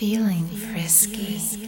feeling frisky.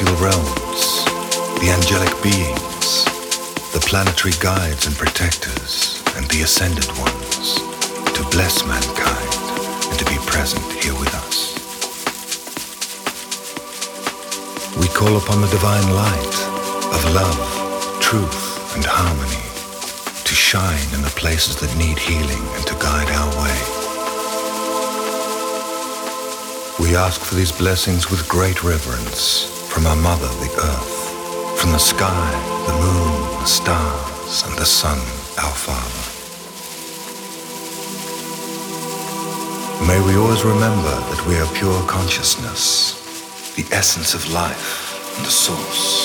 Celestial realms, the angelic beings, the planetary guides and protectors, and the ascended ones to bless mankind and to be present here with us. We call upon the divine light of love, truth, and harmony to shine in the places that need healing and to guide our way. We ask for these blessings with great reverence sky, the moon, the stars, and the sun, our father. May we always remember that we are pure consciousness, the essence of life and the source